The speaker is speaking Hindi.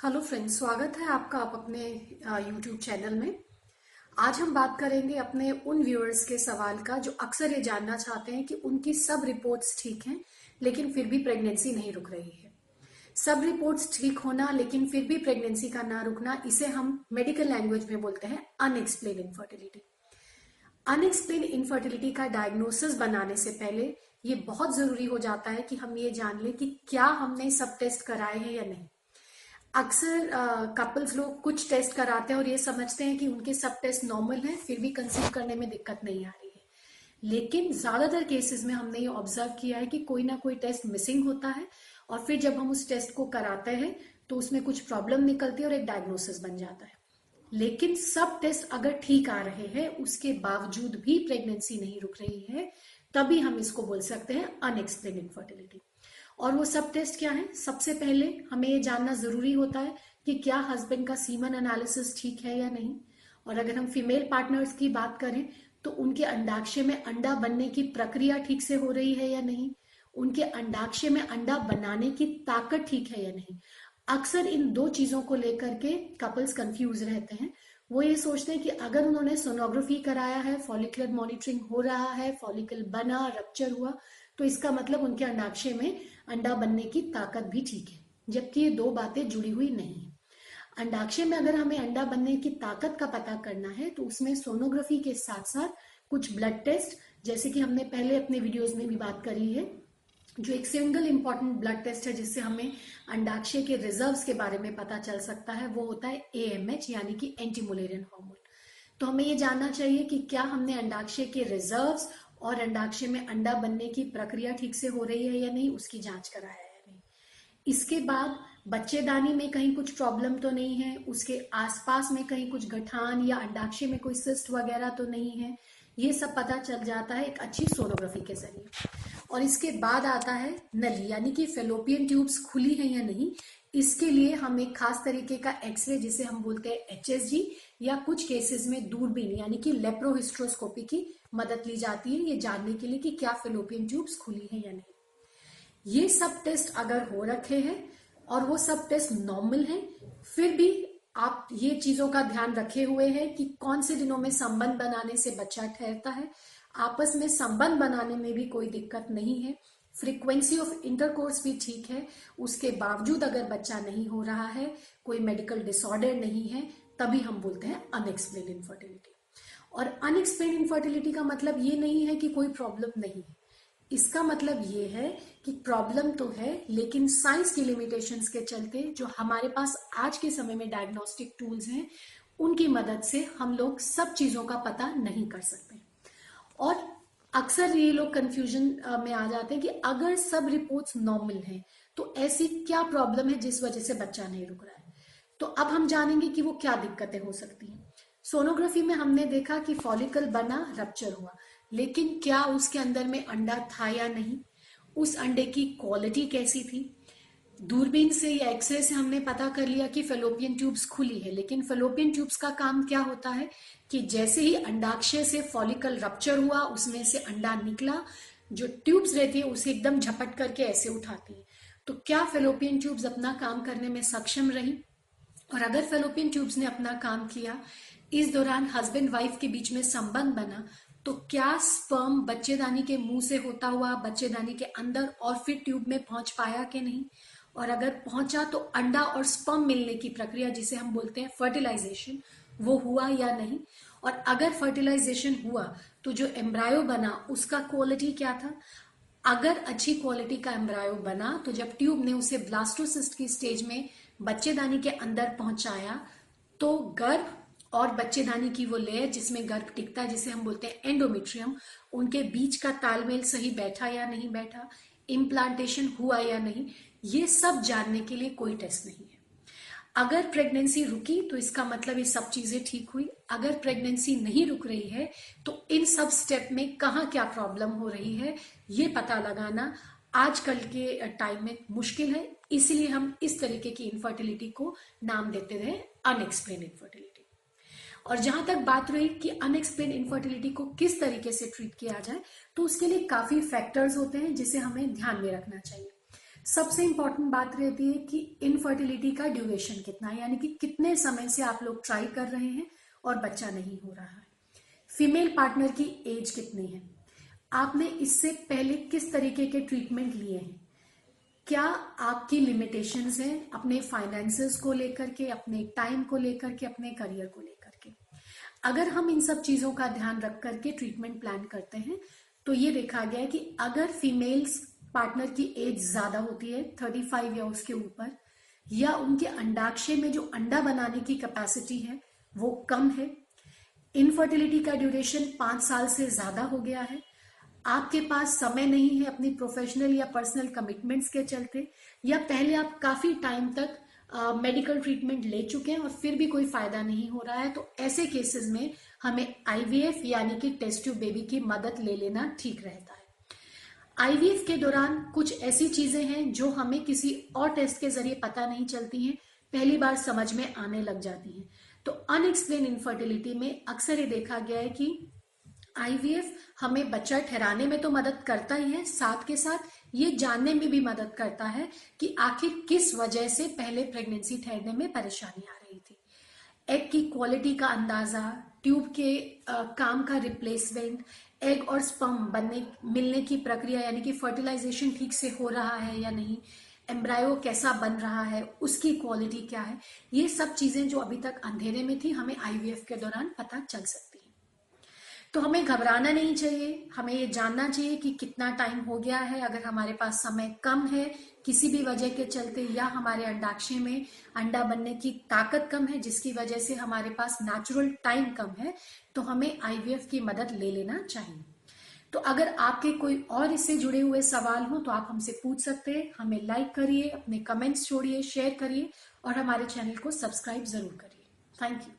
हेलो फ्रेंड्स, स्वागत है आपका आप अपने यूट्यूब चैनल में। आज हम बात करेंगे अपने उन व्यूअर्स के सवाल का जो अक्सर ये जानना चाहते हैं कि उनकी सब रिपोर्ट्स ठीक हैं, लेकिन फिर भी प्रेगनेंसी नहीं रुक रही है। सब रिपोर्ट्स ठीक होना, लेकिन फिर भी प्रेगनेंसी का ना रुकना, इसे हम मेडिकल लैंग्वेज में बोलते हैं अनएक्सप्लेन इनफर्टिलिटी। अनएक्सप्लेन इनफर्टिलिटी का डायग्नोसिस बनाने से पहले ये बहुत ज़रूरी हो जाता है कि हम ये जान लें कि क्या हमने सब टेस्ट कराए हैं या नहीं। अक्सर कपल्स लोग कुछ टेस्ट कराते हैं और ये समझते हैं कि उनके सब टेस्ट नॉर्मल हैं, फिर भी कंसीव करने में दिक्कत नहीं आ रही है। लेकिन ज़्यादातर केसेस में हमने ये ऑब्ज़र्व किया है कि कोई ना कोई टेस्ट मिसिंग होता है और फिर जब हम उस टेस्ट को कराते हैं तो उसमें कुछ प्रॉब्लम निकलती है और एक डायग्नोसिस बन जाता है। लेकिन सब टेस्ट अगर ठीक आ रहे हैं, उसके बावजूद भी प्रेगनेंसी नहीं रुक रही है, तभी हम इसको बोल सकते हैं अनएक्सप्लेन इनफर्टिलिटी और वो सब टेस्ट क्या है? सबसे पहले हमें ये जानना ज़रूरी होता है कि क्या हस्बैंड का सीमन एनालिसिस ठीक है या नहीं। और अगर हम फीमेल पार्टनर्स की बात करें तो उनके अंडाक्षय में अंडा बनने की प्रक्रिया ठीक से हो रही है या नहीं? उनके अंडाक्षय में अंडा बनाने की ताकत ठीक है या नहीं? अक्सर इन दो चीज़ों को लेकर के कपल्स कंफ्यूज रहते हैं। वो ये सोचते हैं कि अगर उन्होंने सोनोग्राफी कराया है फॉलिकुलर मॉनिटरिंग हो रहा है फॉलिकल बना रप्चर हुआ तो इसका मतलब उनके अंडाक्षय में अंडा बनने की ताकत भी ठीक है, जबकि ये दो बातें जुड़ी हुई नहीं है। अंडाक्षय में अगर हमें अंडा बनने की ताकत का पता करना है तो उसमें सोनोग्राफी के साथ साथ कुछ ब्लड टेस्ट जैसे कि हमने पहले अपने वीडियोस में भी बात करी है, जो एक सिंगल इंपॉर्टेंट ब्लड टेस्ट है, जिससे हमें अंडाक्षय के रिजर्व्स के बारे में पता चल सकता है। वो होता है एएमएच यानी कि एंटीमोलेरियन हार्मोन तो हमें ये जानना चाहिए कि क्या हमने अंडाक्षय के रिजर्व्स और अंडाक्षय में अंडा बनने की प्रक्रिया ठीक से हो रही है या नहीं, उसकी जाँच कराया है नहीं। इसके बाद बच्चेदानी में कहीं कुछ प्रॉब्लम तो नहीं है, उसके आसपास में कहीं कुछ गठान या अंडाक्षय में कोई सिस्ट वगैरह तो नहीं है, ये सब पता चल जाता है एक अच्छी सोनोग्राफी के ज़रिए। और इसके बाद आता है नली, यानी कि फेलोपियन ट्यूब्स खुली है या नहीं इसके लिए हम एक खास तरीके का एक्सरे जिसे हम बोलते हैं एच एस जी या कुछ केसेस में दूरबीन, यानी कि लेप्रोहिस्ट्रोस्कोपी की मदद ली जाती है, ये जानने के लिए कि क्या फिलोपियन ट्यूब्स खुली है या नहीं। ये सब टेस्ट अगर हो रखे हैं, और वो सब टेस्ट नॉर्मल है, फिर भी आप ये चीज़ों का ध्यान रखे हुए हैं कि कौन से दिनों में संबंध बनाने से बच्चा ठहरता है। आपस में संबंध बनाने में भी कोई दिक्कत नहीं है। फ्रीक्वेंसी ऑफ़ इंटरकोर्स भी ठीक है। उसके बावजूद अगर बच्चा नहीं हो रहा है, कोई मेडिकल डिसऑर्डर नहीं है, तभी हम बोलते हैं अनएक्सप्लेन इनफर्टिलिटी और अनएक्सप्लेन इनफर्टिलिटी का मतलब ये नहीं है कि कोई प्रॉब्लम नहीं है। इसका मतलब ये है कि प्रॉब्लम तो है, लेकिन साइंस की लिमिटेशंस के चलते जो हमारे पास आज के समय में डायग्नोस्टिक टूल्स हैं, उनकी मदद से हम लोग सब चीज़ों का पता नहीं कर सकते। और अक्सर ये लोग कंफ्यूजन में आ जाते हैं कि अगर सब रिपोर्ट्स नॉर्मल हैं तो ऐसी क्या प्रॉब्लम है जिस वजह से बच्चा नहीं रुक रहा है? तो अब हम जानेंगे कि वो क्या दिक्कतें हो सकती हैं। सोनोग्राफी में हमने देखा कि फॉलिकल बना रप्चर हुआ। लेकिन क्या उसके अंदर में अंडा था या नहीं? उस अंडे की क्वालिटी कैसी थी? दूरबीन से या एक्सरे से हमने पता कर लिया कि फेलोपियन ट्यूब्स खुली है, लेकिन फेलोपियन ट्यूब्स का काम क्या होता है कि जैसे ही अंडाक्षय से फॉलिकल रप्चर हुआ, उसमें से अंडा निकला, जो ट्यूब्स रहती है, उसे एकदम झपट करके ऐसे उठाती है। तो क्या फेलोपियन ट्यूब्स अपना काम करने में सक्षम रही? और अगर फेलोपियन ट्यूब्स ने अपना काम किया, इस दौरान हस्बैंड वाइफ के बीच में संबंध बना तो क्या स्पर्म बच्चेदानी के मुँह से होता हुआ, बच्चेदानी के अंदर और फिर ट्यूब में पहुँच पाया कि नहीं? और अगर पहुँचा तो अंडा और स्पर्म मिलने की प्रक्रिया, जिसे हम बोलते हैं फर्टिलाइजेशन वो हुआ या नहीं? और अगर फर्टिलाइजेशन हुआ तो जो एम्ब्रायो बना, उसका क्वालिटी क्या था? अगर अच्छी क्वालिटी का एम्ब्रायो बना तो जब ट्यूब ने उसे ब्लास्टोसिस्ट की स्टेज में बच्चेदानी के अंदर पहुँचाया तो गर्भ और बच्चेदानी की वो लेयर जिसमें गर्भ टिकता है जिसे हम बोलते हैं एंडोमेट्रियम उनके बीच का तालमेल सही बैठा या नहीं बैठा? इम्प्लांटेशन हुआ या नहीं, ये सब जानने के लिए कोई टेस्ट नहीं है। अगर प्रेगनेंसी रुकी तो इसका मतलब ये सब चीज़ें ठीक हुई। अगर प्रेगनेंसी नहीं रुक रही है तो इन सब स्टेप में कहा क्या प्रॉब्लम हो रही है, ये पता लगाना आजकल के टाइम में मुश्किल है। इसलिए हम इस तरीके की इनफर्टिलिटी को नाम देते रहे अनएक्सप्लेन इनफर्टिलिटी और जहाँ तक बात रही कि अनएक्सप्लेन इनफर्टिलिटी को किस तरीके से ट्रीट किया जाए तो उसके लिए काफ़ी फैक्टर्स होते हैं जिसे हमें ध्यान में रखना चाहिए। सबसे इंपॉर्टेंट बात रहती है कि इनफर्टिलिटी का ड्यूरेशन कितना है, यानी कि कितने समय से आप लोग ट्राई कर रहे हैं और बच्चा नहीं हो रहा है। फीमेल पार्टनर की एज कितनी है? आपने इससे पहले किस तरीके के ट्रीटमेंट लिए हैं? क्या आपकी लिमिटेशंस हैं अपने फाइनेंसेस को लेकर के, अपने टाइम को लेकर के, अपने करियर को लेकर? अगर हम इन सब चीज़ों का ध्यान रख करके ट्रीटमेंट प्लान करते हैं तो ये देखा गया है कि अगर फीमेल्स पार्टनर की एज ज़्यादा होती है थर्टी फाइव या उसके ऊपर, या उनके अंडाक्षय में जो अंडा बनाने की कैपेसिटी है, वो कम है। इनफर्टिलिटी का ड्यूरेशन पाँच साल से ज़्यादा हो गया है। आपके पास समय नहीं है अपनी प्रोफेशनल या पर्सनल कमिटमेंट्स के चलते, या पहले आप काफ़ी टाइम तक मेडिकल ट्रीटमेंट ले चुके हैं और फिर भी कोई फ़ायदा नहीं हो रहा है तो ऐसे केसेस में हमें आईवीएफ यानी कि टेस्ट ट्यूब बेबी की मदद ले लेना ठीक रहता है। आईवीएफ के दौरान कुछ ऐसी चीज़ें हैं जो हमें किसी और टेस्ट के ज़रिए पता नहीं चलती हैं, पहली बार समझ में आने लग जाती हैं। तो अनएक्सप्लेन इनफर्टिलिटी में अक्सर ये देखा गया है कि आईवीएफ हमें बच्चा ठहराने में तो मदद करता ही है, साथ के साथ ये जानने में भी मदद करता है कि आखिर किस वजह से पहले प्रेगनेंसी ठहरने में परेशानी आ रही थी। एग की क्वालिटी का अंदाज़ा ट्यूब के आ, काम का रिप्लेसमेंट एग और स्पम बनने मिलने की प्रक्रिया यानी कि फर्टिलाइजेशन ठीक से हो रहा है या नहीं एम्ब्रायो कैसा बन रहा है उसकी क्वालिटी क्या है ये सब चीज़ें जो अभी तक अंधेरे में थी हमें आईवीएफ के दौरान पता चल सकती तो हमें घबराना नहीं चाहिए। हमें ये जानना चाहिए कि कितना टाइम हो गया है। अगर हमारे पास समय कम है किसी भी वजह के चलते या हमारे अंडाक्षय में अंडा बनने की ताकत कम है, जिसकी वजह से हमारे पास नेचुरल टाइम कम है तो हमें आईवीएफ की मदद ले लेना चाहिए। तो अगर आपके कोई और इससे जुड़े हुए सवाल हो तो आप हमसे पूछ सकते हैं। हमें लाइक करिए, अपने कमेंट्स छोड़िए शेयर करिए और हमारे चैनल को सब्सक्राइब ज़रूर करिए। Thank you